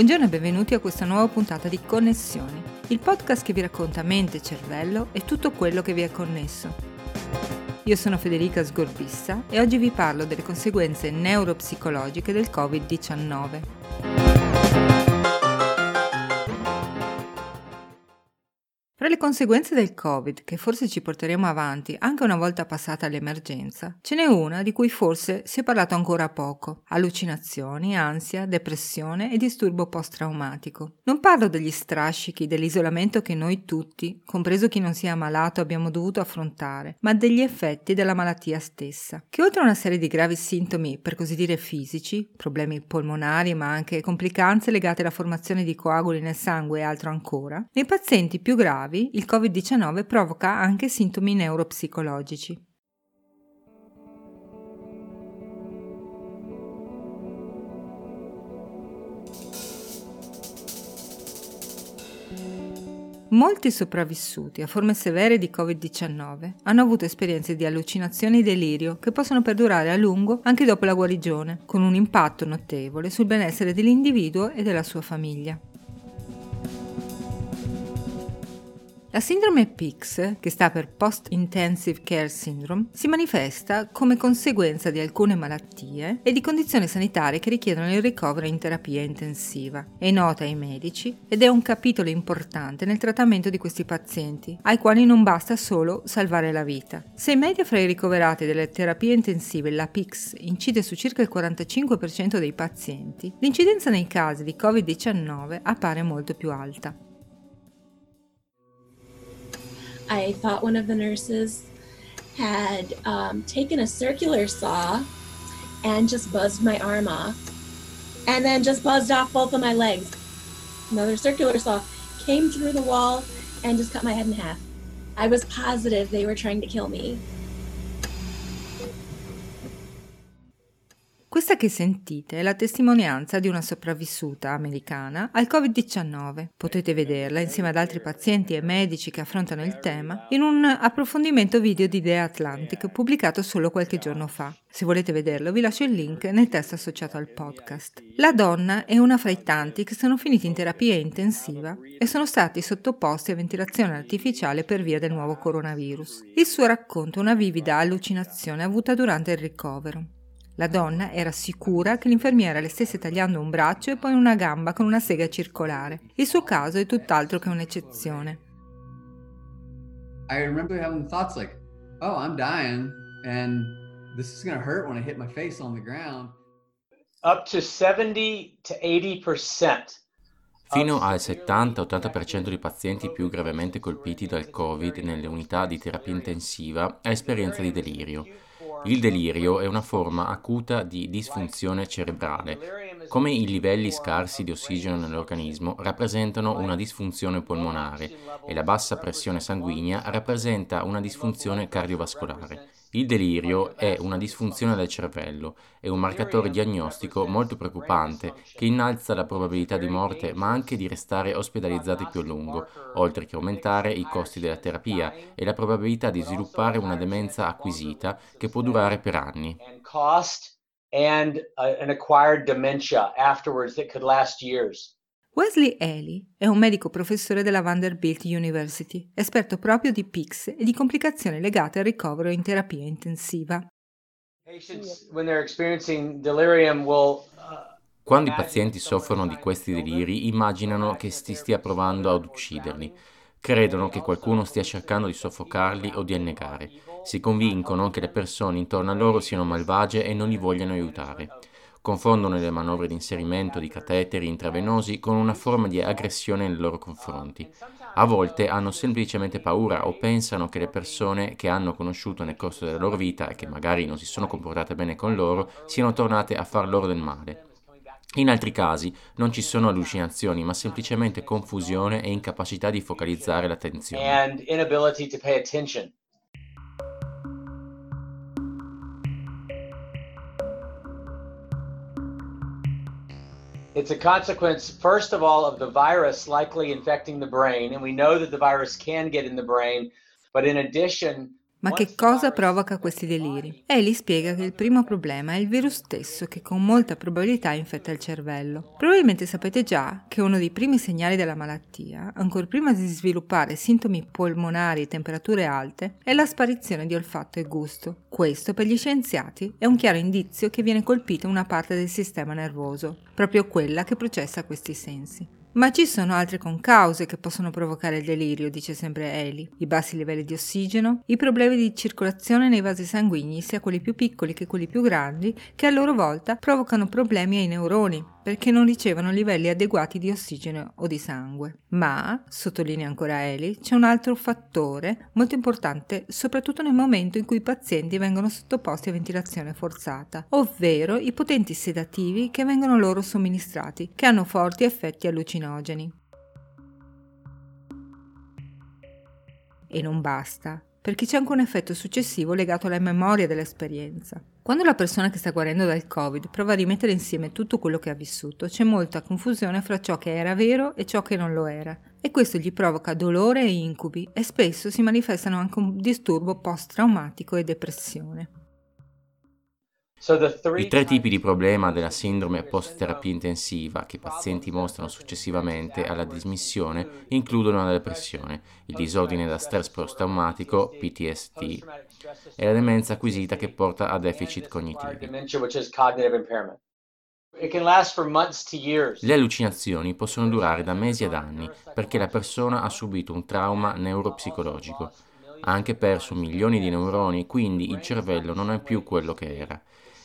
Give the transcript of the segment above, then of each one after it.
Buongiorno e benvenuti a questa nuova puntata di Connessioni, il podcast che vi racconta mente cervello e tutto quello che vi è connesso. Io sono Federica Sgorbissa e oggi vi parlo delle conseguenze neuropsicologiche del Covid-19. Le conseguenze del Covid, che forse ci porteremo avanti anche una volta passata l'emergenza, ce n'è una di cui forse si è parlato ancora poco: allucinazioni, ansia, depressione e disturbo post-traumatico. Non parlo degli strascichi, dell'isolamento che noi tutti, compreso chi non sia malato, abbiamo dovuto affrontare, ma degli effetti della malattia stessa, che oltre a una serie di gravi sintomi, per così dire fisici, problemi polmonari, ma anche complicanze legate alla formazione di coaguli nel sangue e altro ancora, nei pazienti più gravi gravi, il Covid-19 provoca anche sintomi neuropsicologici. Molti sopravvissuti a forme severe di Covid-19 hanno avuto esperienze di allucinazione e delirio che possono perdurare a lungo anche dopo la guarigione, con un impatto notevole sul benessere dell'individuo e della sua famiglia. La sindrome PICS, che sta per Post Intensive Care Syndrome, si manifesta come conseguenza di alcune malattie e di condizioni sanitarie che richiedono il ricovero in terapia intensiva. È nota ai medici ed è un capitolo importante nel trattamento di questi pazienti, ai quali non basta solo salvare la vita. Se in media fra i ricoverati delle terapie intensive la PICS incide su circa il 45% dei pazienti, l'incidenza nei casi di Covid-19 appare molto più alta. I thought one of the nurses had um, taken a circular saw and just buzzed my arm off, and then just buzzed off both of my legs. Another circular saw came through the wall and just cut my head in half. I was positive they were trying to kill me. Questa che sentite è la testimonianza di una sopravvissuta americana al Covid-19. Potete vederla insieme ad altri pazienti e medici che affrontano il tema in un approfondimento video di The Atlantic pubblicato solo qualche giorno fa. Se volete vederlo vi lascio il link nel testo associato al podcast. La donna è una fra i tanti che sono finiti in terapia intensiva e sono stati sottoposti a ventilazione artificiale per via del nuovo coronavirus. Il suo racconto è una vivida allucinazione avuta durante il ricovero. La donna era sicura che l'infermiera le stesse tagliando un braccio e poi una gamba con una sega circolare. Il suo caso è tutt'altro che un'eccezione. I remember having thoughts like, oh, I'm dying and this is going to hurt when I hit my face on the ground. Up to 70 to 80% Fino al 70-80% dei pazienti più gravemente colpiti dal Covid nelle unità di terapia intensiva ha esperienza di delirio. Il delirio è una forma acuta di disfunzione cerebrale. Come i livelli scarsi di ossigeno nell'organismo rappresentano una disfunzione polmonare e la bassa pressione sanguigna rappresenta una disfunzione cardiovascolare. Il delirio è una disfunzione del cervello, è un marcatore diagnostico molto preoccupante che innalza la probabilità di morte ma anche di restare ospedalizzati più a lungo, oltre che aumentare i costi della terapia e la probabilità di sviluppare una demenza acquisita che può durare per anni. And uh, an acquired dementia afterwards that could last years. Wesley Ely è un medico professore della Vanderbilt University, esperto proprio di PICS e di complicazioni legate al ricovero in terapia intensiva. Uh, Quando i pazienti soffrono di questi deliri, immaginano che si stia provando ad ucciderli. Credono che qualcuno stia cercando di soffocarli o di annegare. Si convincono che le persone intorno a loro siano malvagie e non li vogliano aiutare confondono le manovre di inserimento di cateteri intravenosi con una forma di aggressione nei loro confronti. A volte hanno semplicemente paura o pensano che le persone che hanno conosciuto nel corso della loro vita e che magari non si sono comportate bene con loro siano tornate a far loro del male. In altri casi non ci sono allucinazioni, ma semplicemente confusione e incapacità di focalizzare l'attenzione. It's a consequence, first of all, of the virus likely infecting the brain, and we know that the virus can get in the brain, but in addition, Ma che cosa provoca questi deliri? Eli spiega che il primo problema è il virus stesso che con molta probabilità infetta il cervello. Probabilmente sapete già che uno dei primi segnali della malattia, ancora prima di sviluppare sintomi polmonari e temperature alte, è la sparizione di olfatto e gusto. Questo per gli scienziati è un chiaro indizio che viene colpita una parte del sistema nervoso, proprio quella che processa questi sensi. Ma ci sono altre concause che possono provocare il delirio, dice sempre Eli. I bassi livelli di ossigeno, i problemi di circolazione nei vasi sanguigni, sia quelli più piccoli che quelli più grandi, che a loro volta provocano problemi ai neuroni, perché non ricevono livelli adeguati di ossigeno o di sangue. Ma, sottolinea ancora Eli, c'è un altro fattore molto importante, soprattutto nel momento in cui i pazienti vengono sottoposti a ventilazione forzata, ovvero i potenti sedativi che vengono loro somministrati, che hanno forti effetti allucinogeni. E non basta perché c'è anche un effetto successivo legato alla memoria dell'esperienza. Quando la persona che sta guarendo dal Covid prova a rimettere insieme tutto quello che ha vissuto, c'è molta confusione fra ciò che era vero e ciò che non lo era, e questo gli provoca dolore e incubi e spesso si manifestano anche un disturbo post-traumatico e depressione. I tre tipi di problema della sindrome post-terapia intensiva che i pazienti mostrano successivamente alla dismissione includono la depressione, il disordine da stress post-traumatico, PTSD, e la demenza acquisita che porta a deficit cognitivi. Le allucinazioni possono durare da mesi ad anni perché la persona ha subito un trauma neuropsicologico, ha anche perso milioni di neuroni, quindi il cervello non è più quello che era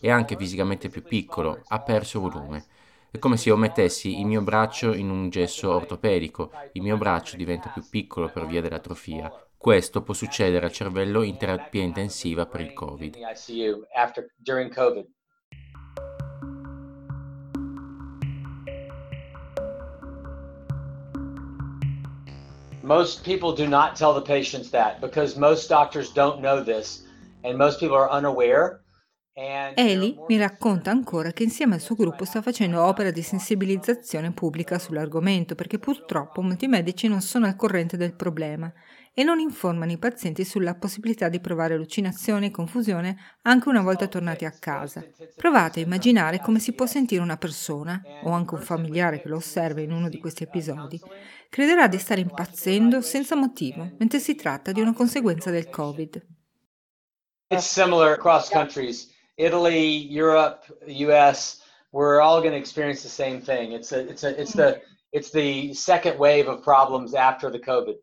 è anche fisicamente più piccolo, ha perso volume. È come se io mettessi il mio braccio in un gesso ortopedico, il mio braccio diventa più piccolo per via dell'atrofia. Questo può succedere al cervello in terapia intensiva per il Covid. Most people do not tell the patients that because most doctors don't know this and most people are unaware. Eli mi racconta ancora che insieme al suo gruppo sta facendo opera di sensibilizzazione pubblica sull'argomento perché purtroppo molti medici non sono al corrente del problema e non informano i pazienti sulla possibilità di provare allucinazione e confusione anche una volta tornati a casa. Provate a immaginare come si può sentire una persona, o anche un familiare che lo osserva in uno di questi episodi, crederà di stare impazzendo senza motivo, mentre si tratta di una conseguenza del Covid. It's similar across countries. Italy, Europe, US, we're all going to experience the same thing. It's a, it's a, it's the, it's the second wave of problems after the COVID.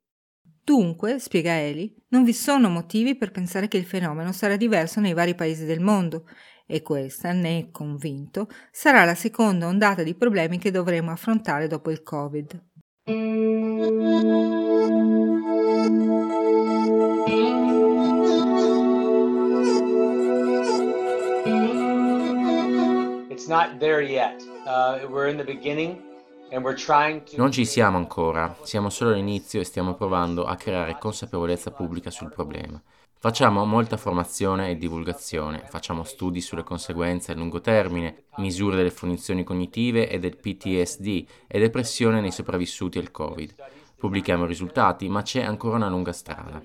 Dunque, spiega Eli, non vi sono motivi per pensare che il fenomeno sarà diverso nei vari paesi del mondo e questa, ne è convinto, sarà la seconda ondata di problemi che dovremo affrontare dopo il Covid. Uh, non ci siamo ancora, siamo solo all'inizio e stiamo provando a creare consapevolezza pubblica sul problema. Facciamo molta formazione e divulgazione, facciamo studi sulle conseguenze a lungo termine, misure delle funzioni cognitive e del PTSD e depressione nei sopravvissuti al Covid. Pubblichiamo risultati, ma c'è ancora una lunga strada.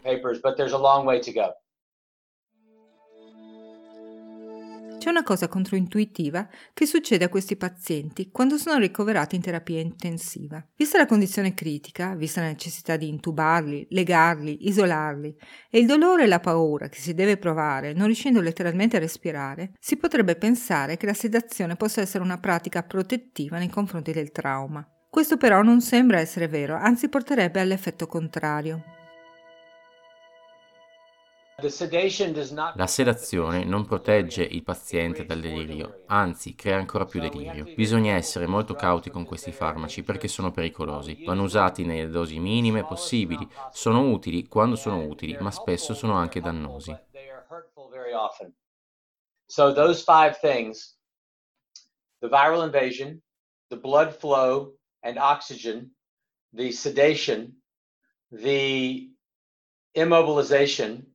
C'è una cosa controintuitiva che succede a questi pazienti quando sono ricoverati in terapia intensiva. Vista la condizione critica, vista la necessità di intubarli, legarli, isolarli e il dolore e la paura che si deve provare non riuscendo letteralmente a respirare, si potrebbe pensare che la sedazione possa essere una pratica protettiva nei confronti del trauma. Questo però non sembra essere vero, anzi porterebbe all'effetto contrario. La sedazione non protegge il paziente dal delirio, anzi crea ancora più delirio. Bisogna essere molto cauti con questi farmaci perché sono pericolosi. Vanno usati nelle dosi minime possibili, sono utili quando sono utili, ma spesso sono anche dannosi. So those five things, the viral invasion, the blood flow and oxygen, the sedation, the immobilization,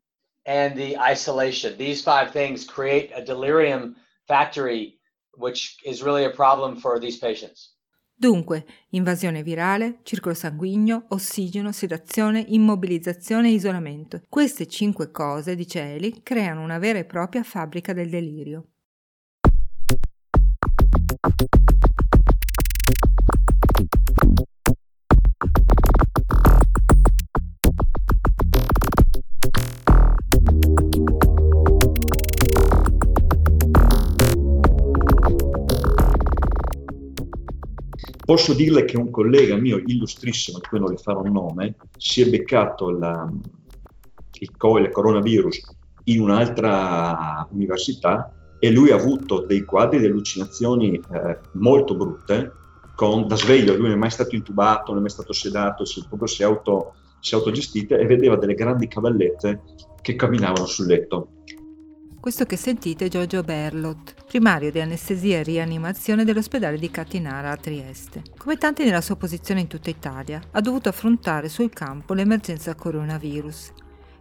and the isolation. These five things create a delirium factory, which is really a problem for these patients. Dunque, invasione virale, circolo sanguigno, ossigeno, sedazione, immobilizzazione e isolamento. Queste cinque cose, dice Eli, creano una vera e propria fabbrica del delirio. Posso dirle che un collega mio illustrissimo, di cui non le farò il nome, si è beccato la, il, il coronavirus in un'altra università e lui ha avuto dei quadri di allucinazioni eh, molto brutte, con, da sveglio, lui non è mai stato intubato, non è mai stato sedato, si, proprio si auto, si è autogestito e vedeva delle grandi cavallette che camminavano sul letto. Questo che sentite è Giorgio Berlot, primario di anestesia e rianimazione dell'ospedale di Catinara a Trieste. Come tanti nella sua posizione in tutta Italia, ha dovuto affrontare sul campo l'emergenza coronavirus,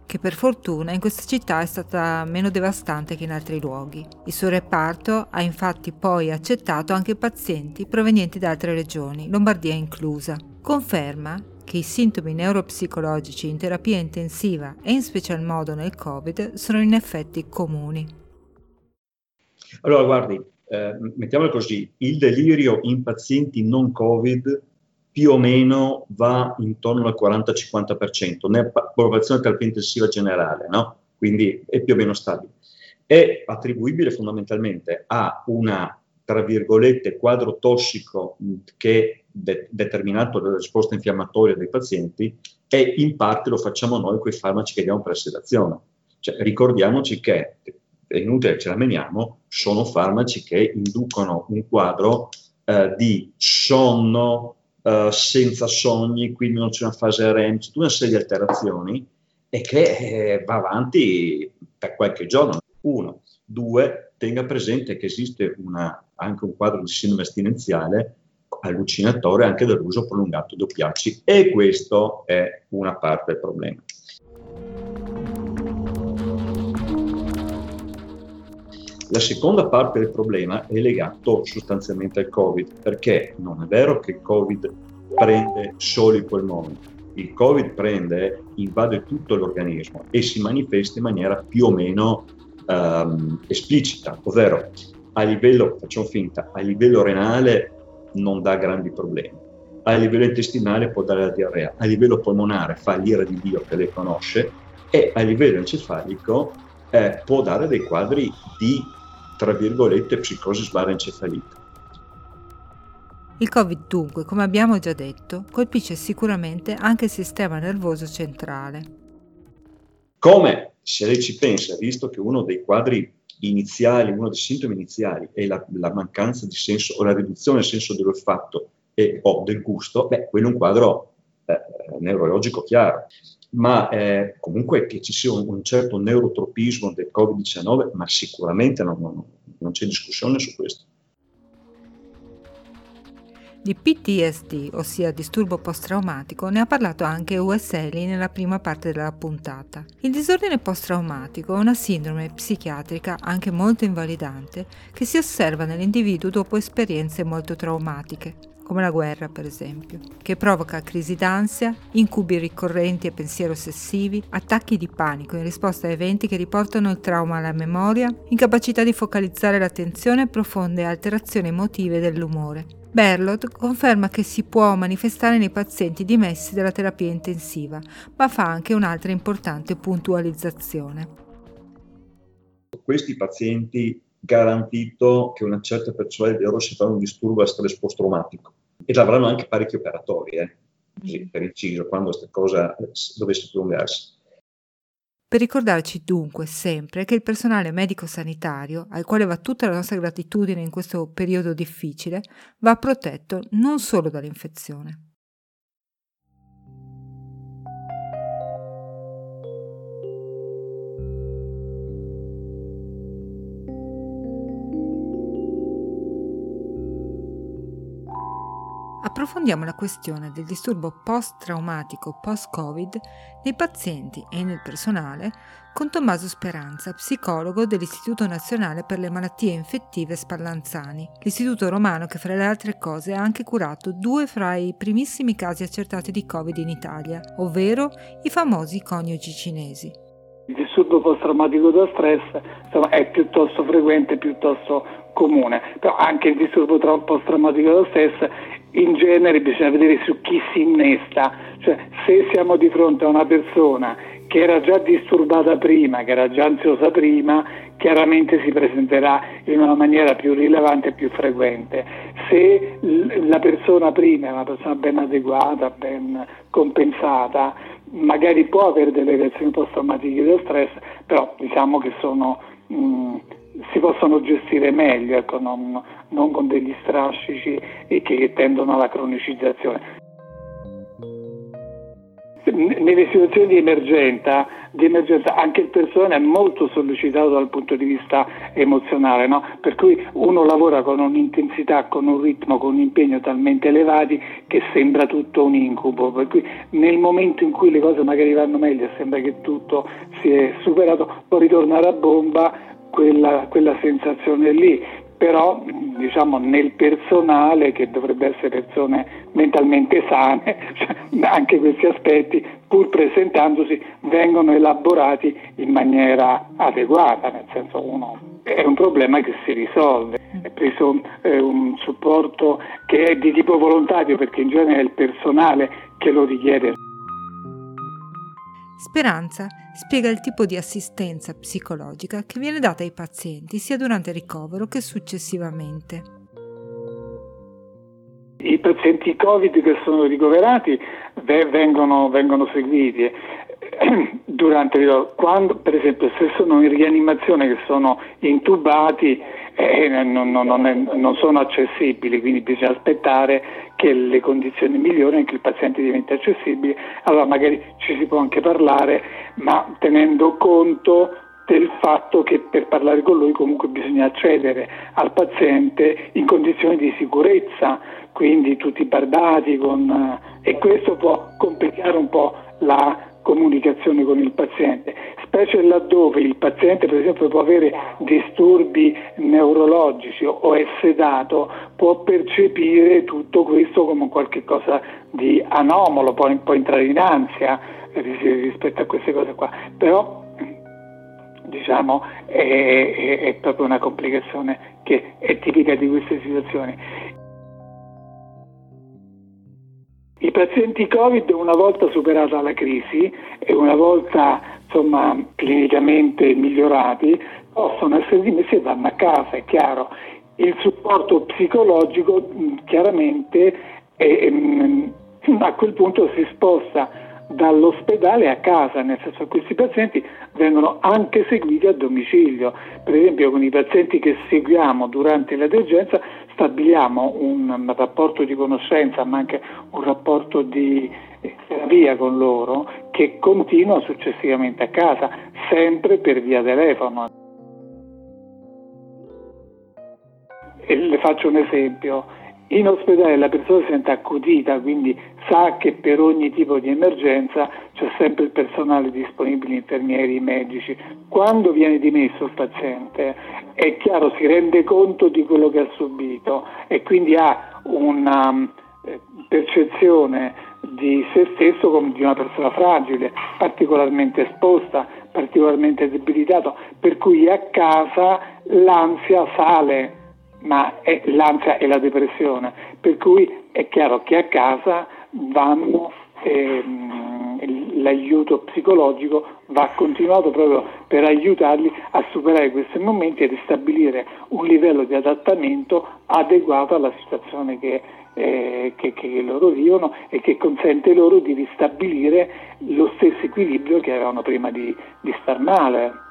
che per fortuna in questa città è stata meno devastante che in altri luoghi. Il suo reparto ha infatti poi accettato anche pazienti provenienti da altre regioni, Lombardia inclusa. Conferma che i sintomi neuropsicologici in terapia intensiva e in special modo nel Covid sono in effetti comuni. Allora, guardi, eh, mettiamolo così, il delirio in pazienti non Covid più o meno va intorno al 40-50% nella popolazione terapia intensiva generale, no? Quindi è più o meno stabile. È attribuibile fondamentalmente a una, tra virgolette, quadro tossico che de- determinato dalla risposta infiammatoria dei pazienti e in parte lo facciamo noi con i farmaci che diamo per sedazione. Cioè, ricordiamoci che, è inutile che ce la meniamo, sono farmaci che inducono un quadro eh, di sonno eh, senza sogni, quindi non c'è una fase REM, c'è tutta una serie di alterazioni e che eh, va avanti per qualche giorno. Uno. Due, tenga presente che esiste una, anche un quadro di sindrome astinenziale allucinatore anche dall'uso prolungato di oppiacei e questo è una parte del problema. La seconda parte del problema è legato sostanzialmente al Covid, perché non è vero che il Covid prende solo i polmoni, il Covid prende, invade tutto l'organismo e si manifesta in maniera più o meno um, esplicita, ovvero a livello, facciamo finta, a livello renale non dà grandi problemi. A livello intestinale può dare la diarrea, a livello polmonare fa l'ira di Dio che lei conosce e a livello encefalico eh, può dare dei quadri di, tra virgolette, psicosi sbarra encefalite. Il Covid dunque, come abbiamo già detto, colpisce sicuramente anche il sistema nervoso centrale. Come, se lei ci pensa, visto che uno dei quadri iniziali, uno dei sintomi iniziali è la, la mancanza di senso o la riduzione del senso dell'olfatto e, o del gusto, beh, quello è un quadro eh, neurologico chiaro. Ma eh, comunque che ci sia un, un, certo neurotropismo del Covid-19, ma sicuramente non, non, non c'è discussione su questo. Di PTSD, ossia disturbo post-traumatico, ne ha parlato anche USL nella prima parte della puntata. Il disordine post-traumatico è una sindrome psichiatrica anche molto invalidante che si osserva nell'individuo dopo esperienze molto traumatiche, come la guerra per esempio, che provoca crisi d'ansia, incubi ricorrenti e pensieri ossessivi, attacchi di panico in risposta a eventi che riportano il trauma alla memoria, incapacità di focalizzare l'attenzione e profonde alterazioni emotive dell'umore. Berlot conferma che si può manifestare nei pazienti dimessi dalla terapia intensiva, ma fa anche un'altra importante puntualizzazione. Questi pazienti garantito che una certa percentuale di loro si fanno un disturbo a stress post-traumatico ed avranno anche parecchi operatori, eh, così, per inciso, quando questa cosa dovesse prolungarsi per ricordarci dunque sempre che il personale medico-sanitario, al quale va tutta la nostra gratitudine in questo periodo difficile, va protetto non solo dall'infezione. Approfondiamo la questione del disturbo post-traumatico post-Covid nei pazienti e nel personale con Tommaso Speranza, psicologo dell'Istituto Nazionale per le Malattie Infettive Spallanzani, l'istituto romano che fra le altre cose ha anche curato due fra i primissimi casi accertati di Covid in Italia, ovvero i famosi coniugi cinesi. Il disturbo post-traumatico da stress insomma, è piuttosto frequente, piuttosto comune, però anche il disturbo post-traumatico da stress in genere bisogna vedere su chi si innesta, cioè se siamo di fronte a una persona che era già disturbata prima, che era già ansiosa prima, chiaramente si presenterà in una maniera più rilevante e più frequente. Se la persona prima è una persona ben adeguata, ben compensata, magari può avere delle reazioni post-traumatiche da stress, però diciamo che sono, mh, si possono gestire meglio, ecco, non, non, con degli strascici che tendono alla cronicizzazione nelle situazioni di emergenza, di emergenza, anche il personale è molto sollecitato dal punto di vista emozionale, no? per cui uno lavora con un'intensità, con un ritmo, con un impegno talmente elevati che sembra tutto un incubo, per cui nel momento in cui le cose magari vanno meglio e sembra che tutto si è superato, può ritornare a bomba quella, quella sensazione lì però diciamo nel personale che dovrebbe essere persone mentalmente sane, cioè, anche questi aspetti pur presentandosi vengono elaborati in maniera adeguata, nel senso uno è un problema che si risolve, è preso eh, un supporto che è di tipo volontario perché in genere è il personale che lo richiede. Speranza spiega il tipo di assistenza psicologica che viene data ai pazienti sia durante il ricovero che successivamente. I pazienti Covid che sono ricoverati vengono, vengono seguiti durante il. Quando, per esempio, se sono in rianimazione che sono intubati, eh, non, non, non, è, non, sono accessibili, quindi bisogna aspettare che le condizioni migliorino e che il paziente diventi accessibile, allora magari ci si può anche parlare, ma tenendo conto del fatto che per parlare con lui comunque bisogna accedere al paziente in condizioni di sicurezza, quindi tutti bardati con, e questo può complicare un po' la comunicazione con il paziente, specie laddove il paziente per esempio può avere disturbi neurologici o è sedato, può percepire tutto questo come qualcosa di anomalo, può, può entrare in ansia rispetto a queste cose qua, però diciamo è, è, è proprio una complicazione che è tipica di queste situazioni. Pazienti Covid, una volta superata la crisi e una volta insomma, clinicamente migliorati, possono essere dimessi e vanno a casa, è chiaro. Il supporto psicologico chiaramente è, a quel punto si sposta dall'ospedale a casa, nel senso che questi pazienti vengono anche seguiti a domicilio. Per esempio con i pazienti che seguiamo durante la degenza stabiliamo un rapporto di conoscenza ma anche un rapporto di terapia con loro che continua successivamente a casa, sempre per via telefono. E le faccio un esempio. In ospedale la persona si sente accudita, quindi sa che per ogni tipo di emergenza c'è sempre il personale disponibile, infermieri, medici. Quando viene dimesso il paziente, è chiaro, si rende conto di quello che ha subito e quindi ha una eh, percezione di se stesso come di una persona fragile, particolarmente esposta, particolarmente debilitato, per cui a casa l'ansia sale, ma è, l'ansia è la depressione, per cui è chiaro che a casa vanno, ehm, l'aiuto psicologico va continuato proprio per aiutarli a superare questi momenti e ristabilire un livello di adattamento adeguato alla situazione che, eh, che, che loro vivono e che consente loro di ristabilire lo stesso equilibrio che avevano prima di, di star male.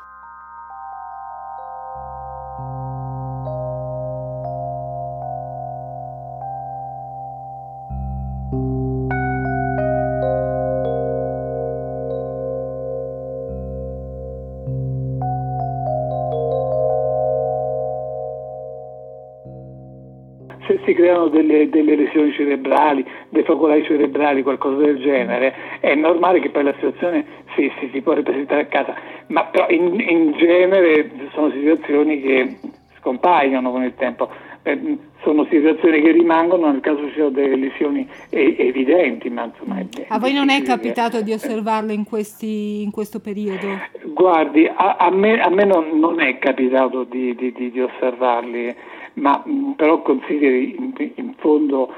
Se si creano delle, delle, lesioni cerebrali, dei focolai cerebrali, qualcosa del genere, è normale che poi la situazione si, si, si può ripresentare a casa, ma però in, in, genere sono situazioni che scompaiono con il tempo, eh, sono situazioni che rimangono nel caso ci siano delle lesioni evidenti. Ma insomma, a voi non è capitato di osservarlo in, questi, in questo periodo? Guardi, a, a, me, a me non, non, è capitato di, di, di, di osservarli ma mh, però consideri in, in, fondo,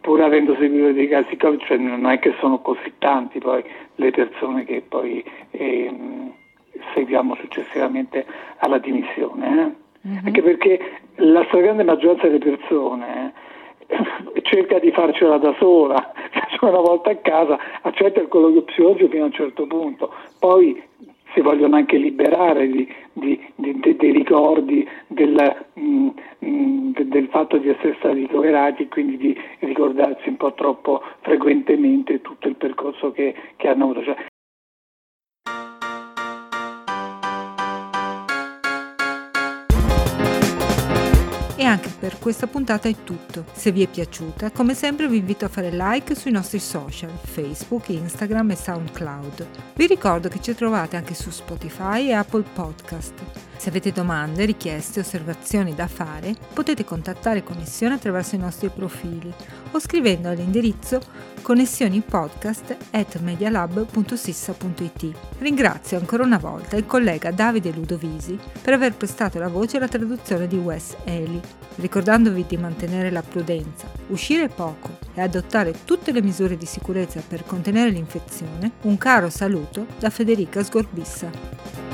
pur avendo seguito dei casi Covid, cioè non è che sono così tanti poi le persone che poi eh, seguiamo successivamente alla dimissione. Eh? Mm-hmm. Anche perché la stragrande maggioranza delle persone eh, cerca di farcela da sola, cioè una volta a casa accetta il colloquio psicologico fino a un certo punto, poi si vogliono anche liberare di, di, di, dei ricordi del, mh, mm, del, fatto di essere stati ricoverati e quindi di ricordarsi un po' troppo frequentemente tutto il percorso che, che hanno avuto. Cioè, per questa puntata è tutto. Se vi è piaciuta, come sempre vi invito a fare like sui nostri social, Facebook, Instagram e SoundCloud. Vi ricordo che ci trovate anche su Spotify e Apple Podcast. Se avete domande, richieste, osservazioni da fare, potete contattare Connessione attraverso i nostri profili o scrivendo all'indirizzo connessioniPodcast.medialab.sissa.it. Ringrazio ancora una volta il collega Davide Ludovisi per aver prestato la voce alla traduzione di Wes Eli, ricordandovi di mantenere la prudenza, uscire poco e adottare tutte le misure di sicurezza per contenere l'infezione, un caro saluto da Federica Sgorbissa.